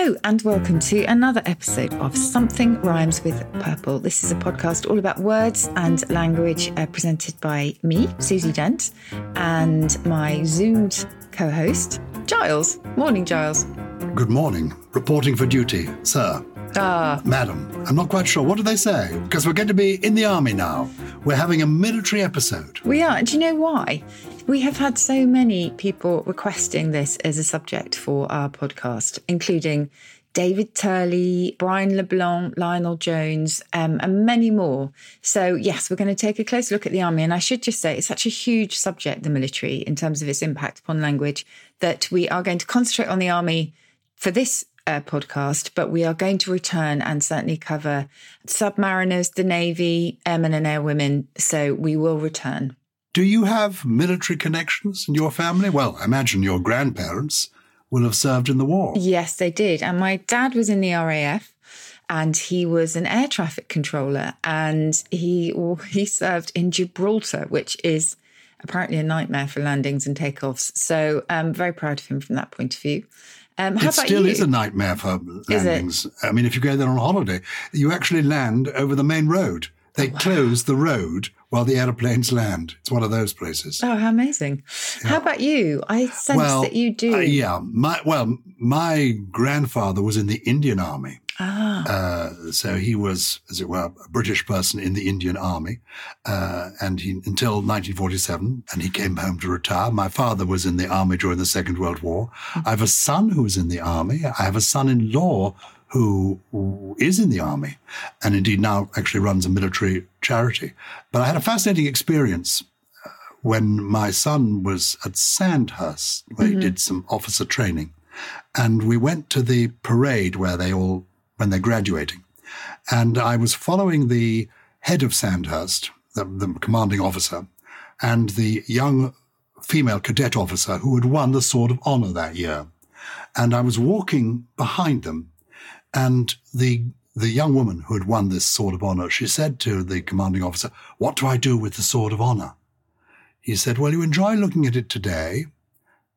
Hello, and welcome to another episode of Something Rhymes with Purple. This is a podcast all about words and language uh, presented by me, Susie Dent, and my Zoomed co host, Gyles. Morning, Gyles. Good morning. Reporting for duty, sir. Ah, Madam, I'm not quite sure. What do they say? Because we're going to be in the army now. We're having a military episode. we are. Do you know why? We have had so many people requesting this as a subject for our podcast, including David Turley, Brian LeBlanc, Lionel Jones, um, and many more. So, yes, we're going to take a close look at the army. And I should just say it's such a huge subject, the military, in terms of its impact upon language, that we are going to concentrate on the army for this uh, podcast, but we are going to return and certainly cover submariners, the Navy, airmen and airwomen. So, we will return. Do you have military connections in your family? Well, I imagine your grandparents will have served in the war. Yes, they did. And my dad was in the RAF and he was an air traffic controller and he he served in Gibraltar, which is apparently a nightmare for landings and takeoffs. So I'm very proud of him from that point of view. Um, how It still you? is a nightmare for landings. I mean, if you go there on holiday, you actually land over the main road. They close the road while the aeroplanes land. It's one of those places. Oh, how amazing! How about you? I sense that you do. uh, yeah. My well, my grandfather was in the Indian Army. Ah, Uh, so he was, as it were, a British person in the Indian Army, uh, and he until 1947, and he came home to retire. My father was in the army during the Second World War. I have a son who was in the army. I have a son-in-law who is in the army, and indeed now actually runs a military charity. But I had a fascinating experience uh, when my son was at Sandhurst, where he did some officer training. And we went to the parade where they all, when they're graduating. And I was following the head of Sandhurst, the, the commanding officer, and the young female cadet officer who had won the Sword of Honor that year. And I was walking behind them, and the the young woman who had won this Sword of Honor, she said to the commanding officer, What do I do with the Sword of Honor? He said, Well, you enjoy looking at it today,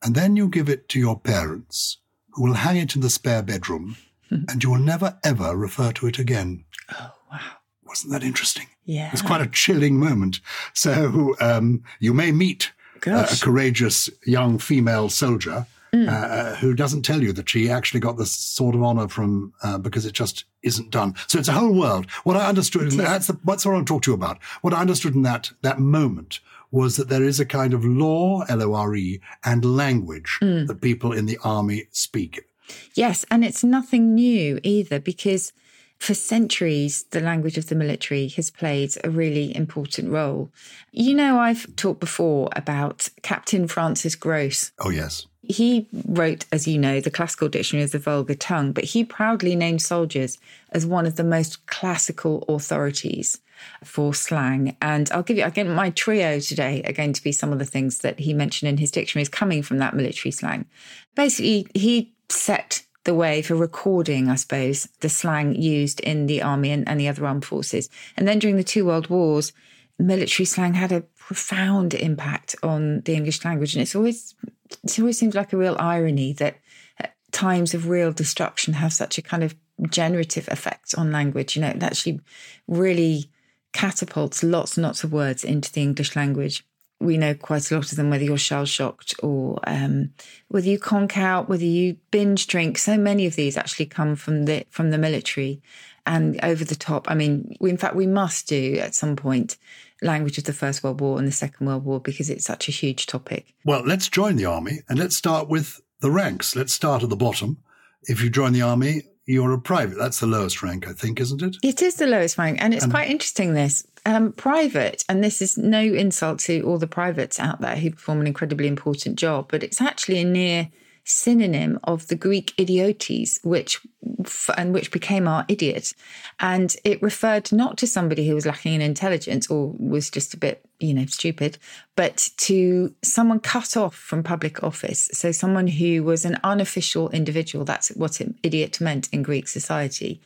and then you give it to your parents, who will hang it in the spare bedroom, and you will never ever refer to it again. oh wow! Wasn't that interesting? Yeah, It was quite a chilling moment. So um, you may meet uh, a courageous young female soldier uh, who doesn't tell you that she actually got the sword of honor from uh, because it just isn't done. So it's a whole world. What I understood, and that's the, that's what I want to talk to you about. What I understood in that that moment was that there is a kind of law, L O R E, and language that people in the army speak. Yes, and it's nothing new either because for centuries, the language of the military has played a really important role. You know, I've talked before about Captain Francis Grose. Oh yes. He wrote, as you know, the classical dictionary of the vulgar tongue, but he proudly named soldiers as one of the most classical authorities for slang. And I'll give you, again, my trio today are going to be some of the things that he mentioned in his dictionaries coming from that military slang. Basically, he set the way for recording, I suppose, the slang used in the army and, and the other armed forces. And then during the two world wars, military slang had a profound impact on the English language. And it's always, it always seems like a real irony that times of real destruction have such a kind of generative effect on language. You know, it actually really catapults lots and lots of words into the English language. We know quite a lot of them, whether you're shell shocked or um, whether you conk out, whether you binge drink. So many of these actually come from the from the military and over the top. I mean, we, in fact, we must do at some point language of the First World War and the Second World War because it's such a huge topic. Well, let's join the army and let's start with the ranks. Let's start at the bottom. If you join the army, you're a private. That's the lowest rank, I think, isn't it? It is the lowest rank, and it's quite interesting. This um, private, and this is no insult to all the privates out there who perform an incredibly important job, but it's actually a near synonym of the Greek idiotes, which and which became our idiot, and it referred not to somebody who was lacking in intelligence or was just a bit, you know, stupid, but to someone cut off from public office. So someone who was an unofficial individual. That's what idiot meant in Greek society,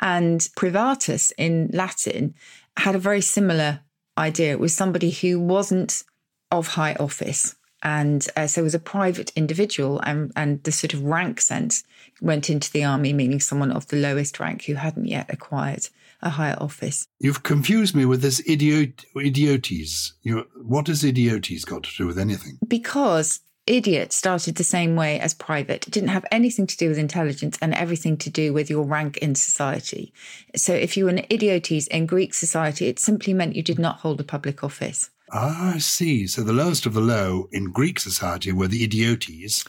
and privatus in Latin had a very similar idea. It was somebody who wasn't of high office and uh, so was a private individual and, and the sort of rank sense went into the army meaning someone of the lowest rank who hadn't yet acquired a higher office. You've confused me with this idiot idiotes. You, what has idiotes got to do with anything? Because idiot started the same way as private. It didn't have anything to do with intelligence and everything to do with your rank in society. So if you were an idiotes in greek society it simply meant you did not hold a public office Ah, I see. So the lowest of the low in Greek society were the idiotes,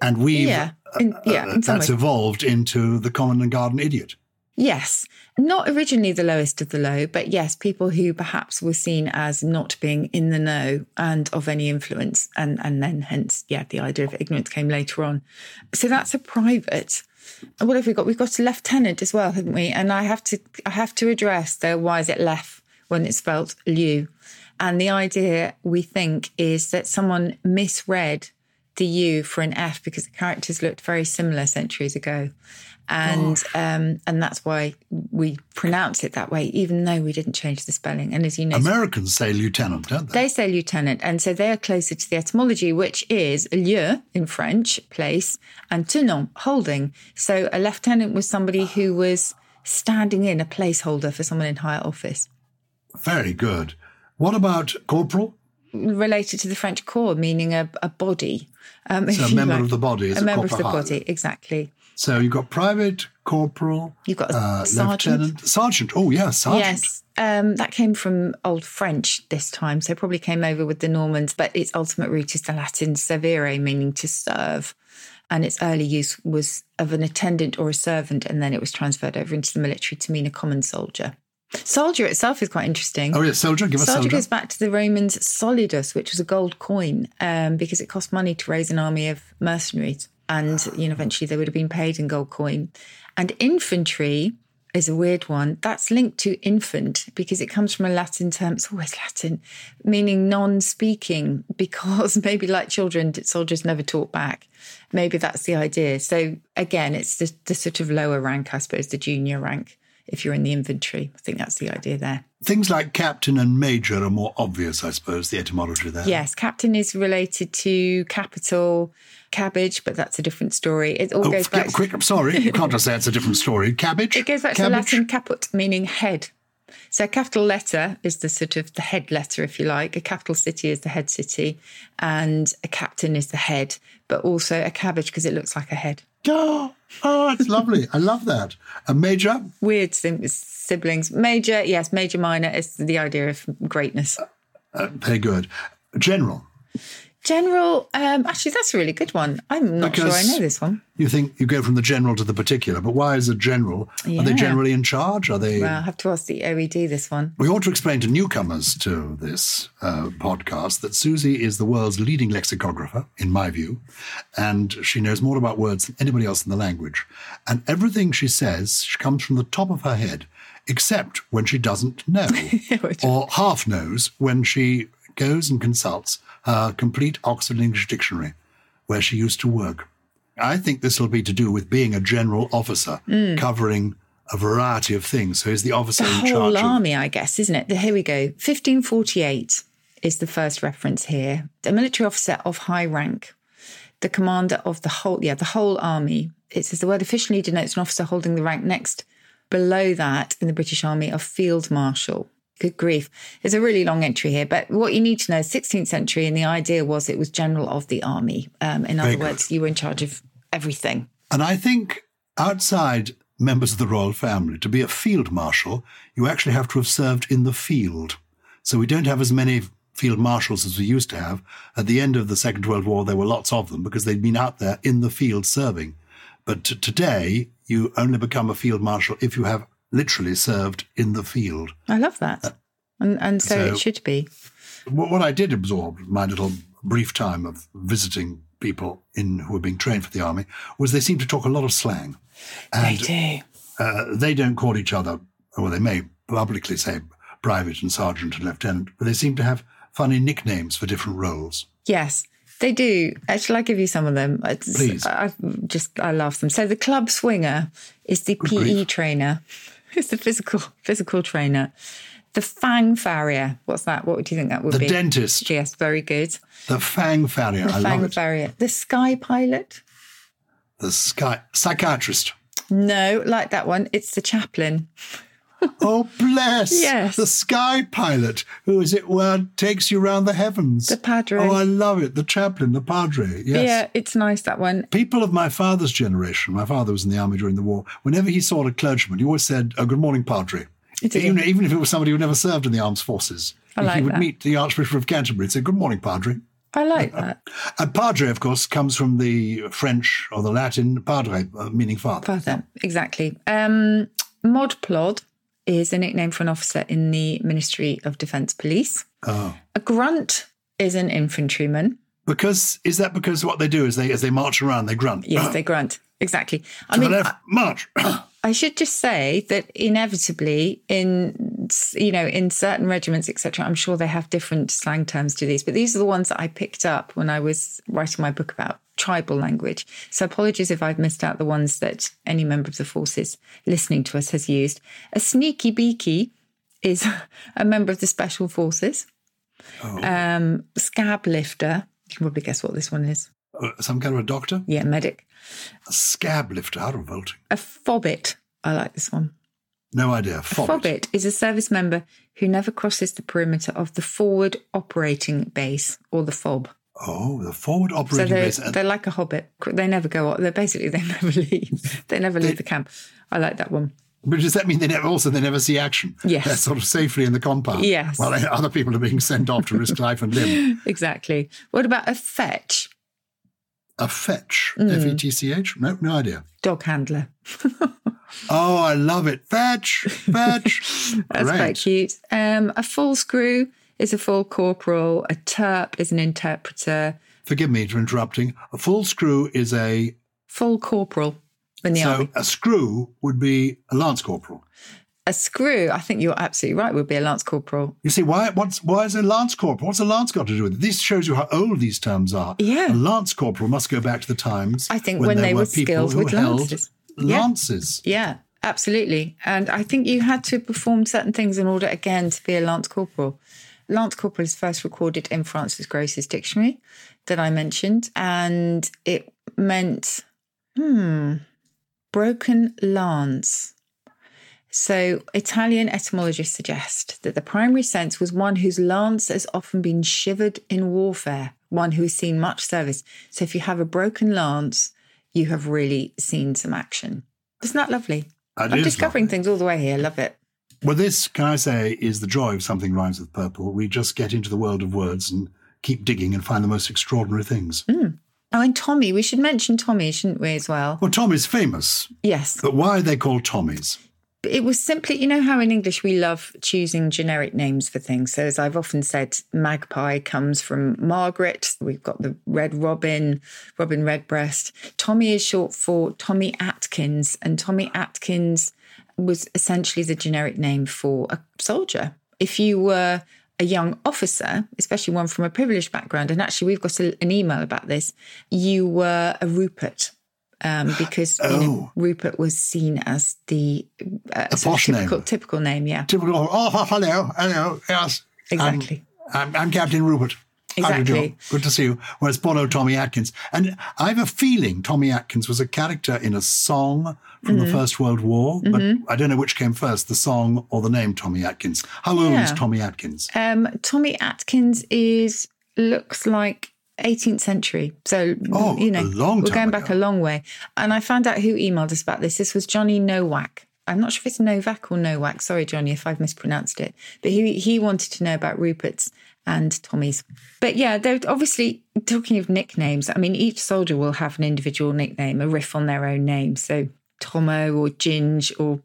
and we've yeah, in, yeah, uh, that's evolved into the common and garden idiot. Yes, not originally the lowest of the low, but yes, people who perhaps were seen as not being in the know and of any influence, and and then hence, yeah, the idea of ignorance came later on. So that's a private. What have we got? We've got a lieutenant as well, haven't we? And I have to I have to address the why is it left when it's spelt lieu. And the idea we think is that someone misread the U for an F because the characters looked very similar centuries ago. And oh. um, and that's why we pronounce it that way, even though we didn't change the spelling. And as you know, Americans say lieutenant, don't they? They say lieutenant, and so they are closer to the etymology, which is lieu in French, place, and tenant, holding. So a lieutenant was somebody who was standing in a placeholder for someone in higher office. Very good. What about corporal? Related to the French corps, meaning a, a body. Um, so a member like, of the body is a, a member of the body, exactly. So you've got private, corporal, you've got uh, sergeant. lieutenant, sergeant. Oh, yeah, sergeant. Yes, um, that came from Old French this time, so probably came over with the Normans. But its ultimate root is the Latin servere, meaning to serve, and its early use was of an attendant or a servant, and then it was transferred over into the military to mean a common soldier. Soldier itself is quite interesting. Oh, yeah, soldier. Give us soldier. Soldier goes back to the Romans' solidus, which was a gold coin, um, because it cost money to raise an army of mercenaries, and you know eventually they would have been paid in gold coin. And infantry is a weird one. That's linked to infant because it comes from a Latin term. It's always Latin, meaning non-speaking. Because maybe like children, soldiers never talk back. Maybe that's the idea. So again, it's the, the sort of lower rank, I suppose, the junior rank if you're in the inventory. I think that's the idea there. Things like captain and major are more obvious, I suppose, the etymology there. Yes, captain is related to capital, cabbage, but that's a different story. It all oh, goes back. Quick, sorry, you can't just say it's a different story. Cabbage. It goes back cabbage? to Latin caput, meaning head. So a capital letter is the sort of the head letter, if you like. A capital city is the head city, and a captain is the head, but also a cabbage because it looks like a head. Oh, oh, it's lovely. I love that. A major? Weird siblings. Major, yes, major, minor is the idea of greatness. Uh, uh, very good. General. General, um, actually, that's a really good one. I'm not because sure I know this one. You think you go from the general to the particular, but why is a general? Yeah. Are they generally in charge? Are they? Well, I have to ask the OED this one. We ought to explain to newcomers to this uh, podcast that Susie is the world's leading lexicographer, in my view, and she knows more about words than anybody else in the language. And everything she says comes from the top of her head, except when she doesn't know, or half knows when she goes and consults her complete Oxford English Dictionary, where she used to work. I think this will be to do with being a general officer mm. covering a variety of things. So he's the officer the in charge. Of the whole army, I guess, isn't it? Here we go. 1548 is the first reference here. A military officer of high rank, the commander of the whole, yeah, the whole army. It says the word officially denotes an officer holding the rank next below that in the British Army of field marshal. Good grief. There's a really long entry here, but what you need to know is 16th century, and the idea was it was general of the army. Um, in Very other words, you were in charge of everything. And I think outside members of the royal family, to be a field marshal, you actually have to have served in the field. So we don't have as many field marshals as we used to have. At the end of the Second World War, there were lots of them because they'd been out there in the field serving. But t- today, you only become a field marshal if you have literally served in the field. I love that. Uh, And, and so, So- it should be. What, what I did absorb my little brief time of visiting people in who were being trained for the army was they seem to talk a lot of slang. And do. uh, they don't call each other, well, they may publicly say private and sergeant and lieutenant, but they seem to have funny nicknames for different roles. Yes, they do. Uh, Shall I give you some of them? It's- Please. I I just I love them. So the club swinger is the PE grief. trainer. It's the physical physical trainer. The fang farrier. What's that? What do you think that would The be? The dentist, Yes, very good. the fang farrier, The I fang love it. farrier. The sky pilot. The sky, psychiatrist. No, like that one. It's the chaplain. Oh, bless. Yes. The sky pilot, who is it, well, takes you round the heavens. The padre. Oh, I love it. The chaplain, the padre. Yes. Yeah, it's nice that one. People of my father's generation, my father was in the army during the war, whenever he saw a clergyman, he always said, oh, Good morning, Padre. Even, even if it was somebody who never served in the armed forces. I he would that. meet the Archbishop of Canterbury and say, Good morning, Padre. I like that. And Padre, of course, comes from the French or the Latin padre, uh, meaning father. Father, exactly. Um, Mod Plod is a nickname for an officer in the Ministry of Defence Police. Oh. A grunt is an infantryman. Because is that because what they do is they as they march around they grunt? Yes, they grunt. Exactly. I to mean, the left, march. I should just say that inevitably, in you know, in certain regiments, etc., I'm sure they have different slang terms to these, but these are the ones that I picked up when I was writing my book about tribal language. So apologies if I've missed out the ones that any member of the forces listening to us has used. A sneaky beaky is a member of the special forces. Um, scab lifter. You can probably guess what this one is. Uh, Some kind of a doctor, Yeah, medic. a scab lifter. How revolting! A fobbit. I like this one. No idea. Fobbit. Fobbit is a service member who never crosses the perimeter of the forward operating base or the FOB. Oh, the forward so they're, base. They're like a hobbit. They never go up. They're basically, they never leave. They never leave the camp. I like that one. But does that mean they never also they never see action? Yes. They're sort of safely in the compound. Yes. While other people are being sent off to risk life and limb. Exactly. What about a fetch? A fetch. Mm. F E T C H? No, no idea. Dog handler. Oh, I love it. Fetch, fetch. That's Great. quite cute. Um, a full screw is a full corporal. A terp is an interpreter. Forgive me for interrupting. A full screw is a Full corporal in the so army. a screw would be a lance corporal. A screw, I think you're absolutely right, would be a lance corporal. You see, why what's why is a lance corporal? What's a lance got to do with it? This shows you how old these terms are. Yeah. A lance corporal must go back to the times I think when there they were people skilled with held lances. Yeah. lances. Yeah, absolutely. And I think you had to perform certain things in order, again, to be a lance corporal. Lance corporal is first recorded in Francis Grose's dictionary that I mentioned, and it meant, hmm, broken lance. So, Italian etymologists suggest that the primary sense was one whose lance has often been shivered in warfare, one who has seen much service. So, if you have a broken lance, you have really seen some action. Isn't that lovely? That I'm is discovering lovely. things all the way here. Love it. Well, this, can I say, is the joy of something rhymes with purple. We just get into the world of words and keep digging and find the most extraordinary things. Mm. Oh, and Tommy, we should mention Tommy, shouldn't we, as well? Well, Tommy's famous, Yes. but why are they called Tommies? It was simply, you know, how in English we love choosing generic names for things. So, as I've often said, magpie comes from Margaret. We've got the red robin, Robin Redbreast. Tommy is short for Tommy Atkins, and Tommy Atkins was essentially the generic name for a soldier. If you were a young officer, especially one from a privileged background, and actually we've got a, an email about this, you were a Rupert. Um, because you know, Oh. Rupert was seen as the uh, A sort of posh name. typical, typical name, yeah. Typical, oh, hello, hello, yes. I'm- Exactly. I'm, I'm Captain Rupert. How do you do? Exactly. Good to see you. Whereas Bono Tommy Atkins. And I have a feeling Tommy Atkins was a character in a song from Mm-hmm. the First World War, but I don't know which came first, the song or the name Tommy Atkins. How old is Tommy Atkins? Um, Tommy Atkins is looks like 18th century. So Oh, you know, we're going back ago. a long way. And I found out who emailed us about this. This was Johnny Nowak. I'm not sure if it's Novak or Nowak. Sorry, Johnny, if I've mispronounced it. But he he wanted to know about Rupert's and Tommy's. But yeah, they're obviously talking of nicknames. I mean, each soldier will have an individual nickname, a riff on their own name. So Tomo or Ginge or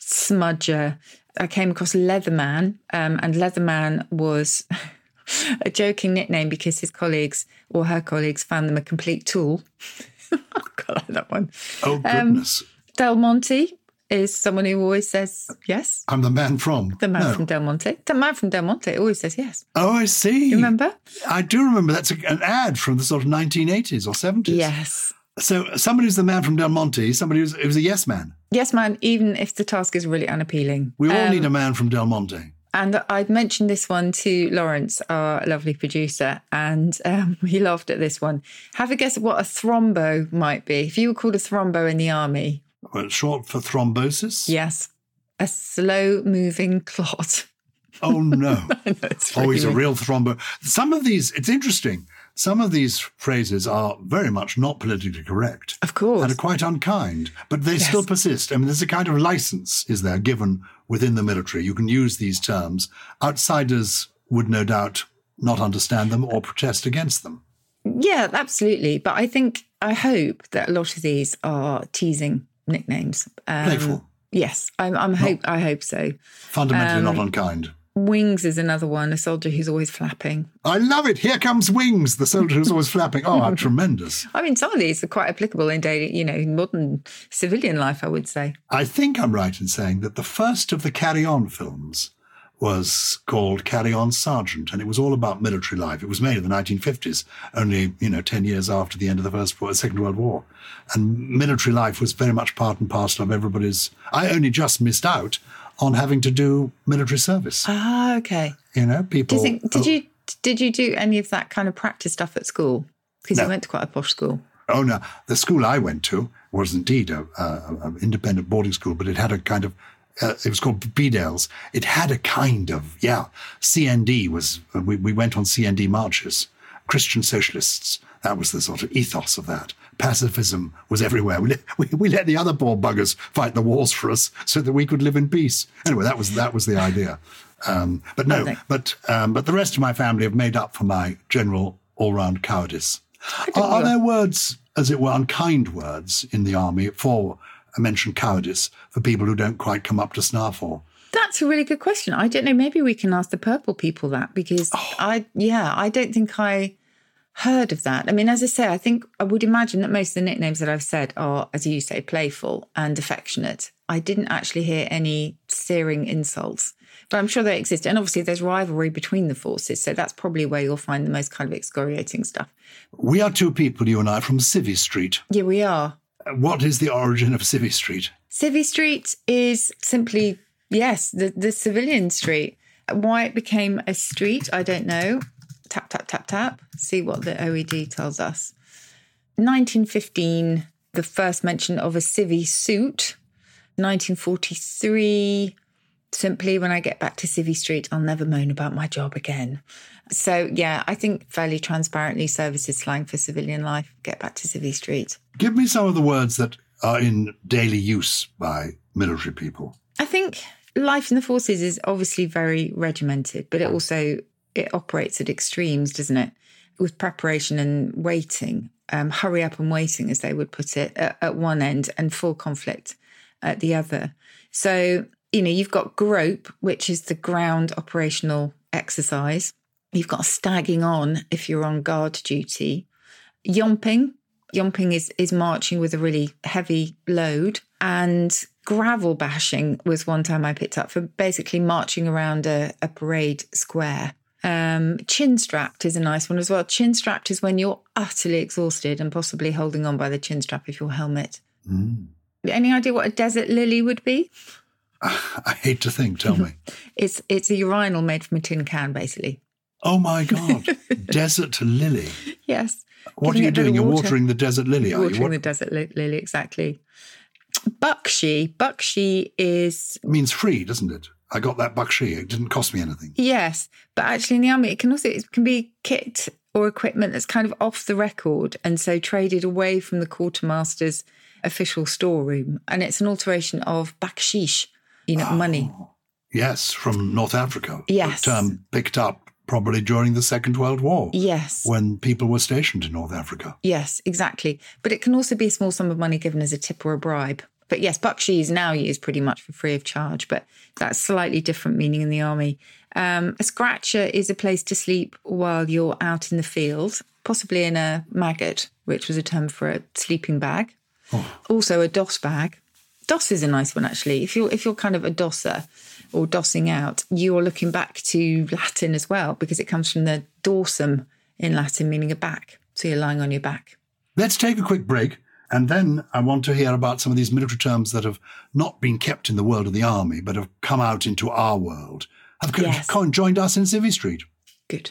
Smudger. I came across Leatherman, um, and Leatherman was a joking nickname because his colleagues or her colleagues found them a complete tool. I like that one. Oh, goodness. Del Monte is someone who always says yes. I'm the man from. The man No. from Del Monte. The man from Del Monte always says yes. Oh, I see. You remember? I do remember. That's a, an ad from the sort of 1980s or 70s. Yes. So somebody who's the man from Del Monte, somebody who's, who's a yes man. Yes, man, even if the task is really unappealing. We all Um, need a man from Del Monte. And I'd mentioned this one to Lawrence, our lovely producer, and um, he laughed at this one. Have a guess at what a thrombo might be. If you were called a thrombo in the army, short for thrombosis. yes, a slow moving clot. Oh, no. It's oh, a real thrombo. Some of these, it's interesting. Some of these phrases are very much not politically correct. Of course. and are quite unkind, but they still persist. I mean, there's a kind of license, is there, given within the military. You can use these terms. Outsiders would no doubt not understand them or protest against them. Yeah, absolutely. But I think, I hope that a lot of these are teasing nicknames. Um, Playful, Yes, I'm, I'm hope, I hope so. fundamentally um, not unkind. Wings is another one, a soldier who's always flapping. I love it. Here comes Wings, the soldier who's always flapping. Oh, how tremendous. I mean, some of these are quite applicable in daily, you know, modern civilian life, I would say. I think I'm right in saying that the first of the Carry On films was called Carry On Sergeant, and it was all about military life. It was made in the 1950s, only, you know, 10 years after the end of the First Second World War. And military life was very much part and parcel of everybody's. I only just missed out on having to do military service. Ah, okay. You know, people. you think, did oh, you did you do any of that kind of practice stuff at school? Because No. you went to quite a posh school. Oh no, the school I went to was indeed a, a, a independent boarding school, but it had a kind of. Uh, it was called Bedales. It had a kind of yeah. CND was we, we went on CND marches. Christian socialists. That was the sort of ethos of that. Pacifism was everywhere. We let, we, we let the other poor buggers fight the wars for us so that we could live in peace. Anyway, that was that was the idea. Um, but no, but um, but the rest of my family have made up for my general all-round cowardice. Are, are there words, as it were, unkind words in the army for I mentioned cowardice for people who don't quite come up to snuff or That's a really good question. I don't know. Maybe we can ask the purple people that because Oh. I, yeah, I don't think I heard of that. I mean, as I say, I think I would imagine that most of the nicknames that I've said are, as you say, playful and affectionate. I didn't actually hear any searing insults, but I'm sure they exist. And obviously, there's rivalry between the forces. So that's probably where you'll find the most kind of excoriating stuff. we are two people, you and I, from Civvy Street. Yeah, we are. What is the origin of Civvy Street? Civvy Street is simply, yes, the, the civilian street. Why it became a street, I don't know. Tap, tap, tap, tap. See what the OED tells us. 1915, the first mention of a civvy suit. 1943, simply when I get back to Civvy Street, I'll never moan about my job again. So, yeah, I think fairly transparently services slang for civilian life. Get back to Civvy Street. Give me some of the words that are in daily use by military people. I think life in the forces is obviously very regimented, but it also it operates at extremes, doesn't it? With preparation and waiting, um, hurry up and waiting, as they would put it, at, at one end, and full conflict at the other. So you know you've got grope, which is the ground operational exercise. You've got stagging on if you're on guard duty. Yomping, yomping is is marching with a really heavy load, and gravel bashing was one time I picked up for basically marching around a, a parade square. Um, chin strapped is a nice one as well. Chin strapped is when you're utterly exhausted and possibly holding on by the chin strap of your helmet. Any idea what a desert lily would be? I hate to think, tell me. It's it's a urinal made from a tin can, basically. Oh my God. desert lily. Yes. What are you it doing? You're water. watering the desert lily, are you? Watering the desert li- lily, exactly. Buckshee. Buckshee is means free, doesn't it? I got that buckshee. It didn't cost me anything. Yes, but actually in the army, it can also it can be kit or equipment that's kind of off the record and so traded away from the quartermaster's official storeroom, and it's an alteration of baksheesh, you know, money. Oh, yes, from North Africa. Yes. Term picked up probably during the Second World War Yes, when people were stationed in North Africa. yes, exactly. But it can also be a small sum of money given as a tip or a bribe. But yes, buckshee is now used pretty much for free of charge, but that's slightly different meaning in the army. Um, a scratcher is a place to sleep while you're out in the field, possibly in a maggot, which was a term for a sleeping bag. Also, a doss bag. Doss is a nice one actually. If you're if you're kind of a dosser or dossing out, you are looking back to Latin as well because it comes from the dorsum in Latin, meaning a back. So you're lying on your back. Let's take a quick break. And then I want to hear about some of these military terms that have not been kept in the world of the army, but have come out into our world. Have Yes. co- joined us in Civvy Street. Good.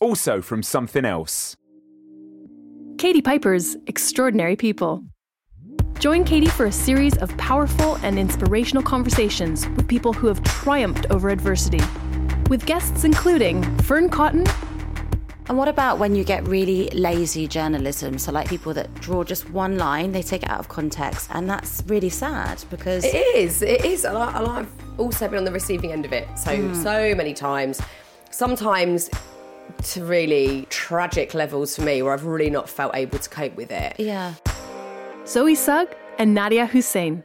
Also from something else. Katie Piper's Extraordinary People. Join Katie for a series of powerful and inspirational conversations with people who have triumphed over adversity. With guests including Fearne Cotton, And what about when you get really lazy journalism? So, like people that draw just one line, they take it out of context, and that's really sad because It is. It is. And, I, and I've also been on the receiving end of it so, Mm. so many times. Sometimes to really tragic levels for me where I've really not felt able to cope with it. Yeah. Zoe Sugg, and Nadiya Hussain.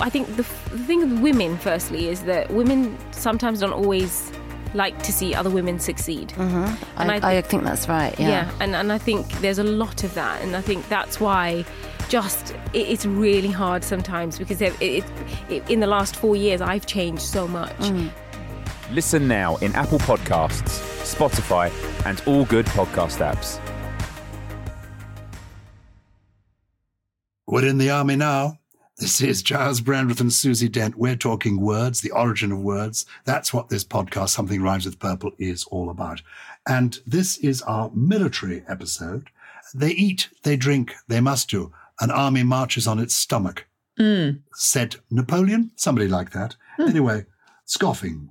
I think the, the thing with women, firstly, is that women sometimes don't always like to see other women succeed. Mhm. And I, I I, think that's right. Yeah. Yeah, and, and I think there's a lot of that, and I think that's why just it, it's really hard sometimes because it, it, it, in the last four years I've changed so much. Listen now in Apple Podcasts, Spotify, and all good podcast apps. We're in the army now. This is Gyles Brandreth and Susie Dent. We're talking words, the origin of words. That's what this podcast, Something Rhymes with Purple, is all about. And this is our military episode. They eat, they drink, they must do. An army marches on its stomach, Mm. said Napoleon, somebody like that. Anyway, scoffing.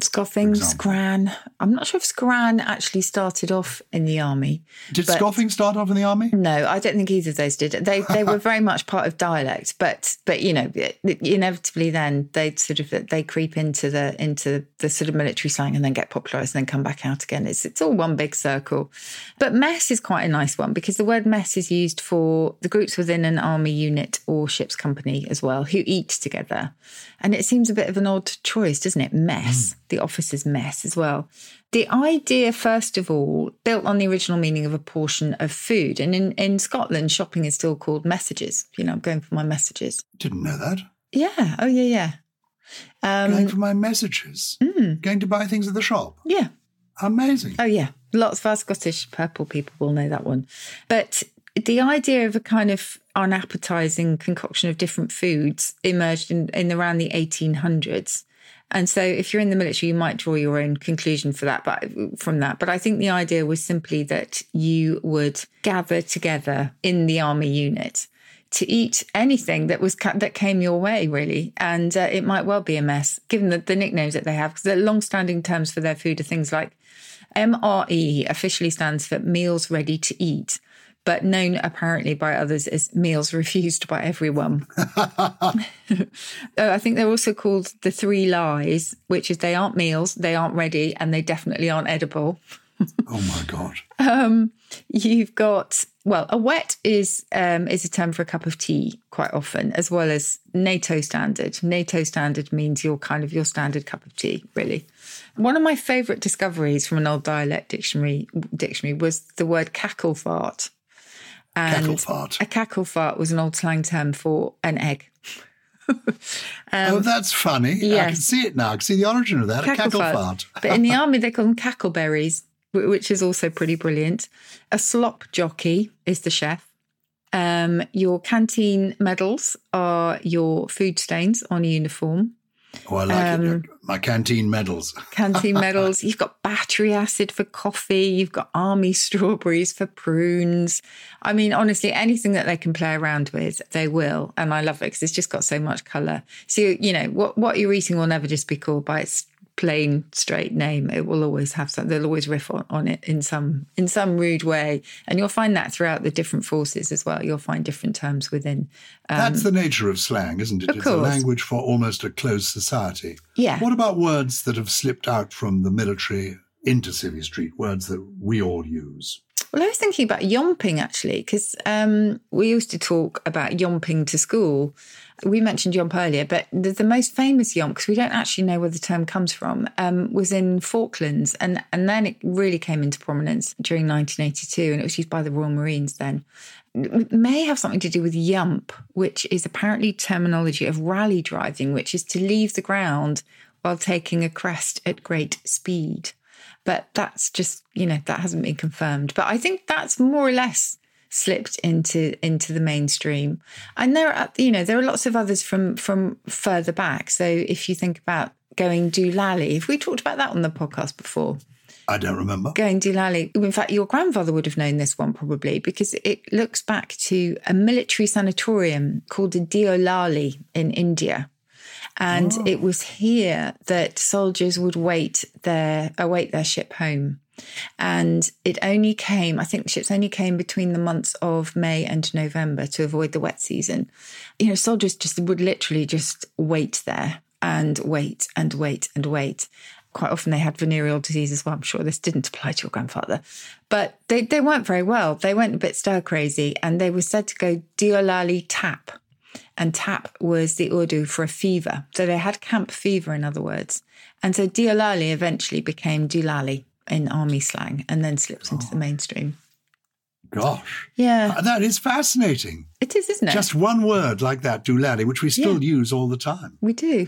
Scoffing, scran. I'm not sure if scran actually started off in the army. Did scoffing start off in the army? No, I don't think either of those did. They they were very much part of dialect, but but you know inevitably then they sort of they creep into the into the sort of military slang and then get popularised and then come back out again. It's it's all one big circle. But mess is quite a nice one because the word mess is used for the groups within an army unit or ship's company as well who eat together, and it seems a bit of an odd choice, doesn't it? Mess, hmm. The officers' mess as well. The idea, first of all, built on the original meaning of a portion of food. And in, in Scotland, shopping is still called messages. You know, I'm going for my messages. Didn't know that. Yeah. Oh, yeah, yeah. Um, Going for my messages. mm, Going to buy things at the shop. yeah. Amazing. Oh, yeah. Lots of our Scottish purple people will know that one. But the idea of a kind of unappetizing concoction of different foods emerged in, in around the 1800s. And so if you're in the military, you might draw your own conclusion for that, but from that. But I think the idea was simply that you would gather together in the army unit to eat anything that was that came your way, really, and uh, it might well be a mess, given the, the nicknames that they have, because the long-standing terms for their food are things like MRE officially stands for meals ready to eat, but known apparently by others as meals refused by everyone. Uh, I think they're also called the three lies, which is they aren't meals, they aren't ready, and they definitely aren't edible. Oh my God. Um, you've got well, a wet is um, is a term for a cup of tea quite often, as well as NATO standard. NATO standard means your kind of your standard cup of tea, really. One of my favourite discoveries from an old dialect dictionary dictionary was the word cackle fart. And Cackle fart. A cackle fart was an old slang term for an egg. oh, that's funny. I can see it now. I can see the origin of that. a cackle fart. but in the army, they call them cackleberries, which is also pretty brilliant. A slop jockey is the chef. Um, your canteen medals are your food stains on a uniform. Oh, I like Um, it. My canteen medals. Canteen medals. You've got battery acid for coffee. You've got army strawberries for prunes. I mean, honestly, anything that they can play around with, they will. And I love it because it's just got so much colour. So, you know, what, what you're eating will never just be called by its plain straight name. It will always have some, they'll always riff on, on it in some, in some rude way. And you'll find that throughout the different forces as well. You'll find different terms within. um, That's the nature of slang, isn't it? Of it's a course. language for almost a closed society. Yeah. What about words that have slipped out from the military into Civvy Street, words that we all use? Well, I was thinking about yomping actually, because um, we used to talk about yomping to school. We mentioned yomp earlier, but the, the most famous yomp, because we don't actually know where the term comes from, um, was in Falklands. And, and then it really came into prominence during 1982, and it was used by the Royal Marines then. It may have something to do with yump, which is apparently terminology of rally driving, which is to leave the ground while taking a crest at great speed but that's just you know that hasn't been confirmed but i think that's more or less slipped into into the mainstream and there are you know there are lots of others from from further back so if you think about going doolally have we talked about that on the podcast before I don't remember. going doolally in fact your grandfather would have known this one probably because it looks back to a military sanatorium called a Deolali in india and Oh. it was here that soldiers would wait their await their ship home. And it only came, I think ships only came between the months of May and November to avoid the wet season. You know, soldiers just would literally just wait there and wait and wait and wait. Quite often they had venereal disease as well. I'm sure this didn't apply to your grandfather, but they, they weren't very well. They went a bit stir crazy and they were said to go Deolali tap and tap was the Urdu for a fever. So they had camp fever, in other words. And so Deolali eventually became doolally in army slang and then slipped into the mainstream. Gosh. Yeah. Uh, That is fascinating. It is, isn't it? Just one word like that, doolally, which we still use all the time. we do.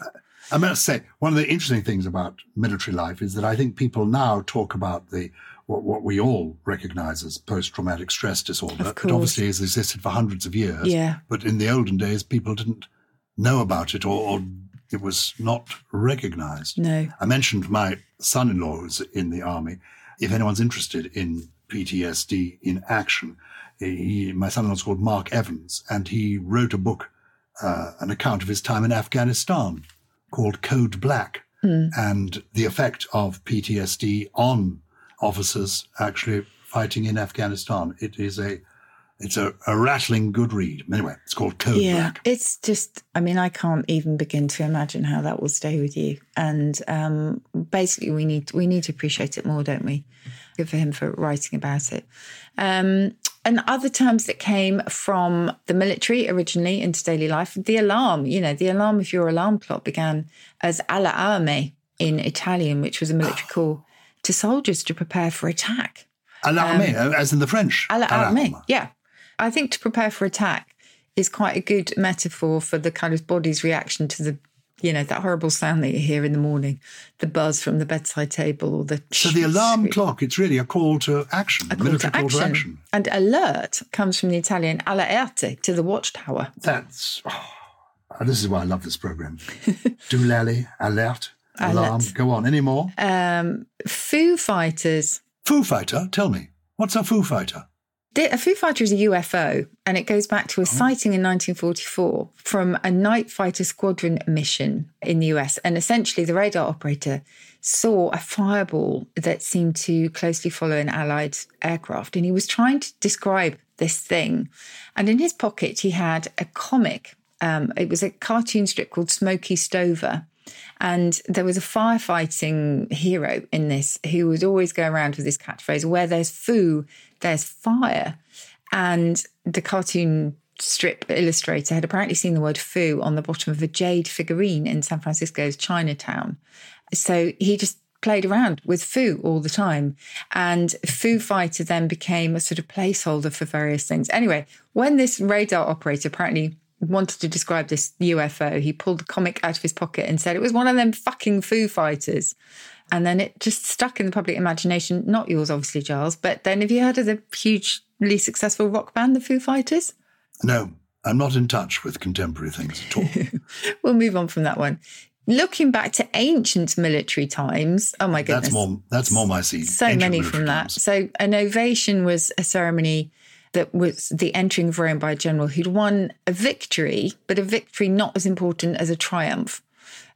I must say, one of the interesting things about military life is that I think people now talk about the what, what we all recognize as post-traumatic stress disorder. Of It obviously has existed for hundreds of years. Yeah. But in the olden days, people didn't know about it or, or it was not recognized. No. I mentioned my son-in-law who's in the army. If anyone's interested in PTSD in action, he, my son-in-law's called Mark Evans, and he wrote a book, uh, an account of his time in Afghanistan called Code Black, Mm. and the effect of PTSD on officers actually fighting in Afghanistan. It is a it's a, a rattling good read. Anyway, it's called Code yeah, Black. it's just, I mean, I can't even begin to imagine how that will stay with you. And um, basically, we need we need to appreciate it more, don't we? Good for him for writing about it. Um, and other terms that came from the military originally into daily life, the alarm, you know, the alarm of your alarm clock began as allarme in Italian, which was a military call to soldiers to prepare for attack. Alarme, Um, as in the French. Alarme. Yeah. I think to prepare for attack is quite a good metaphor for the kind of body's reaction to the, you know, that horrible sound that you hear in the morning, the buzz from the bedside table or the. So the alarm clock, it's really a call to action, a call military to call to action. action. And alert comes from the Italian alerte, to the watchtower. That's, oh, this is why I love this program. Doolally, alert, alarm. Alert. Go on, any more? Um, Foo Fighters. Foo Fighter, tell me. What's a Foo Fighter? A Foo Fighter is a UFO, and it goes back Oh. to a sighting in 1944 from a night fighter squadron mission in the US. And essentially, the radar operator saw a fireball that seemed to closely follow an Allied aircraft, and he was trying to describe this thing. And in his pocket, he had a comic. Um, it was a cartoon strip called Smokey Stover. And there was a firefighting hero in this who would always go around with this catchphrase where there's foo, there's fire. And the cartoon strip illustrator had apparently seen the word foo on the bottom of a jade figurine in San Francisco's Chinatown. So he just played around with Foo all the time. And Foo Fighter then became a sort of placeholder for various things. Anyway, when this radar operator apparently wanted to describe this UFO, he pulled a comic out of his pocket and said it was one of them fucking Foo Fighters. And then it just stuck in the public imagination. Not yours, obviously, Gyles. But then have you heard of the hugely successful rock band, the Foo Fighters? No, I'm not in touch with contemporary things at all. we'll move on from that one. Looking back to ancient military times, oh my goodness. That's more that's more my scene. So Ancient many from that. So an ovation was a ceremony that was the entering of Rome by a general who'd won a victory, but a victory not as important as a triumph.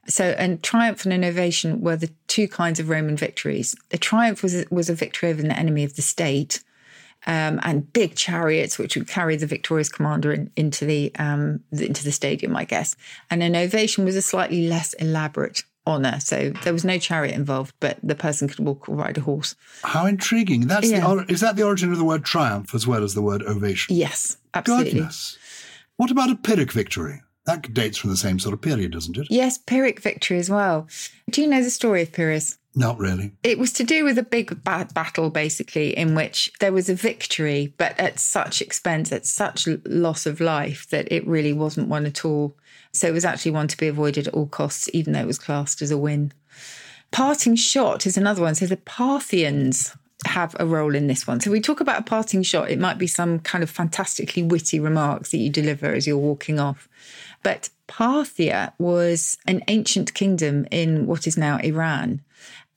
So, a triumph and an ovation were the two kinds of Roman victories. A triumph was was a victory over an enemy of the state, um, and big chariots which would carry the victorious commander in, into the um, into the stadium, I guess. And an ovation was a slightly less elaborate honor. So there was no chariot involved, but the person could walk or ride a horse. How intriguing! That's Yeah. the or- is that the origin of the word triumph as well as the word ovation? Yes, absolutely. Goodness. What about a Pyrrhic victory? That dates from the same sort of period, doesn't it? Yes, Pyrrhic victory as well. Do you know the story of Pyrrhus? Not really. It was to do with a big ba- battle, basically, in which there was a victory, but at such expense, at such loss of life, that it really wasn't one at all. So it was actually one to be avoided at all costs, even though it was classed as a win. Parting shot is another one. So the Parthians have a role in this one. So we talk about a parting shot. It might be some kind of fantastically witty remarks that you deliver as you're walking off. But Parthia was an ancient kingdom in what is now Iran.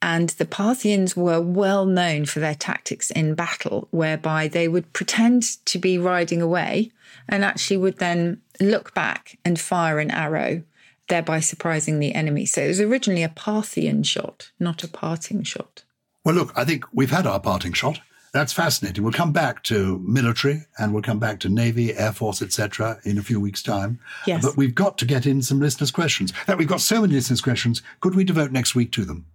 And the Parthians were well known for their tactics in battle, whereby they would pretend to be riding away and actually would then look back and fire an arrow, thereby surprising the enemy. So it was originally a Parthian shot, not a parting shot. Well, look, I think we've had our parting shot. That's fascinating. We'll come back to military and we'll come back to Navy, Air Force, etc. in a few weeks' time. Yes. But we've got to get in some listeners' questions. That we've got so many listeners' questions. Could we devote next week to them?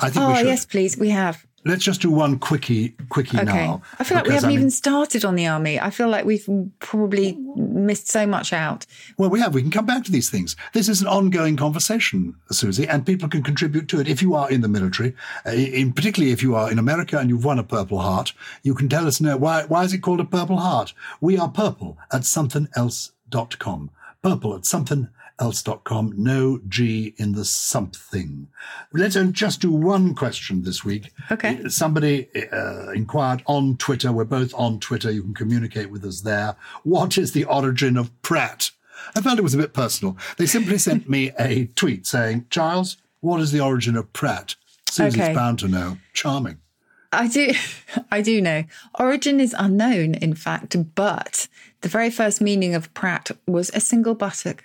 I think oh, we should. yes, please. We have. Let's just do one quickie, quickie Okay. now. I feel like we haven't mean- even started on the army. I feel like we've probably missed so much out. Well, we have. We can come back to these things. This is an ongoing conversation, Susie, and people can contribute to it. If you are in the military, uh, in particularly if you are in America and you've won a Purple Heart, you can tell us no why. Why is it called a Purple Heart? We are purple at somethinelse.com. Purple at somethinelse.com. No G in the something. Let's just do one question this week. Okay. Somebody uh, inquired on Twitter. We're both on Twitter. You can communicate with us there. What is the origin of Pratt? I felt it was a bit personal. They simply sent me a tweet saying, Gyles, what is the origin of Pratt? Susie's Okay. bound to know. Charming. I do, I do know. Origin is unknown, in fact, but the very first meaning of Pratt was a single buttock.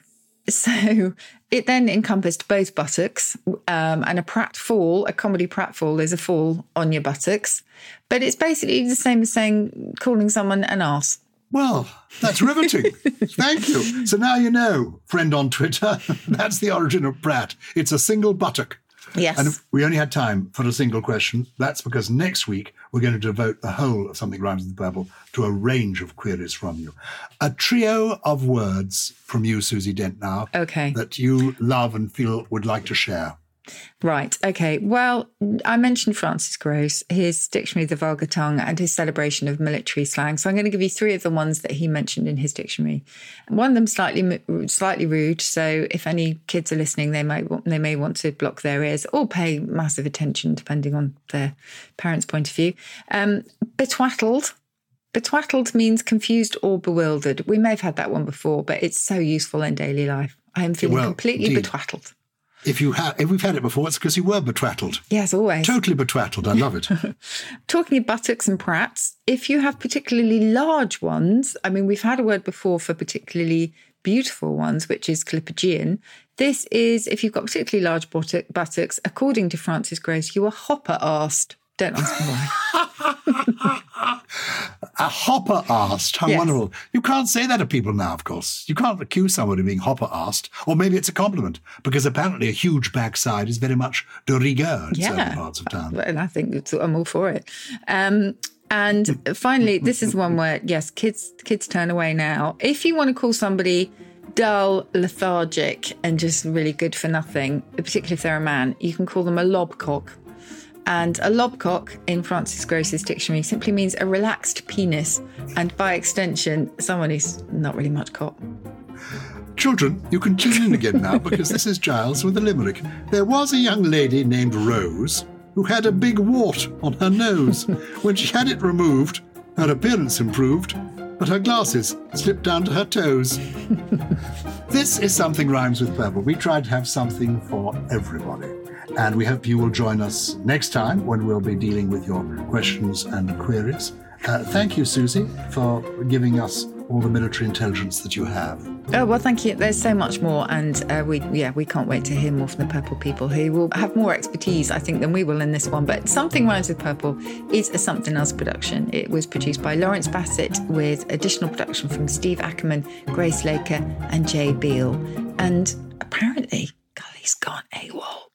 So it then encompassed both buttocks, um, and a pratfall, a comedy pratfall, is a fall on your buttocks. But it's basically the same as saying calling someone an ass. Well, that's riveting. Thank you. So now you know, friend on Twitter, that's the origin of Pratt. It's a single buttock. Yes. And we only had time for a single question. That's because next week we're going to devote the whole of Something Rhymes with Purple to a range of queries from you. A trio of words from you, Susie Dent, now. Okay. That you love and feel would like to share. Right. Okay. Well, I mentioned Francis Grose, his Dictionary of the Vulgar Tongue, and his celebration of military slang. So I'm going to give you three of the ones that he mentioned in his dictionary. One of them slightly slightly rude. So if any kids are listening, they might they may want to block their ears or pay massive attention, depending on their parents' point of view. Um, betwattled. Betwattled means confused or bewildered. We may have had that one before, but it's so useful in daily life. I am feeling Well, completely indeed. betwattled. If you have, if we've had it before, it's because you were betwattled. Yes, always. Totally betwattled. I love it. Talking of buttocks and prats, if you have particularly large ones, I mean, we've had a word before for particularly beautiful ones, which is callipygian. This is if you've got particularly large buttocks, according to Francis Grose, you are hopper-arsed. Don't ask me why. A hopper-arsed. How Yes. wonderful. You can't say that to people now, of course. You can't accuse someone of being hopper-arsed. Or maybe it's a compliment, because apparently a huge backside is very much de rigueur in certain parts of town. And I think it's, I'm all for it. Um, And finally, this is one where yes, kids kids turn away now. If you want to call somebody dull, lethargic, and just really good for nothing, particularly if they're a man, you can call them a lobcock. And a lobcock in Francis Grose's dictionary simply means a relaxed penis, and by extension, someone who's not really much cock. Children, you can tune in again now because this is Gyles with a limerick. There was a young lady named Rose who had a big wart on her nose. when she had it removed, her appearance improved, but her glasses slipped down to her toes. this is Something Rhymes with Purple. We try to have something for everybody. And we hope you will join us next time when we'll be dealing with your questions and queries. Uh, thank you, Susie, for giving us all the military intelligence that you have. Oh well, thank you. There's so much more, and uh, we yeah we can't wait to hear more from the Purple people who will have more expertise, I think, than we will in this one. But something rhymes with Purple is a something else production. It was produced by Lawrence Bassett with additional production from Steve Ackerman, Grace Laker, and Jay Beal, and apparently Gully's gone AWOL.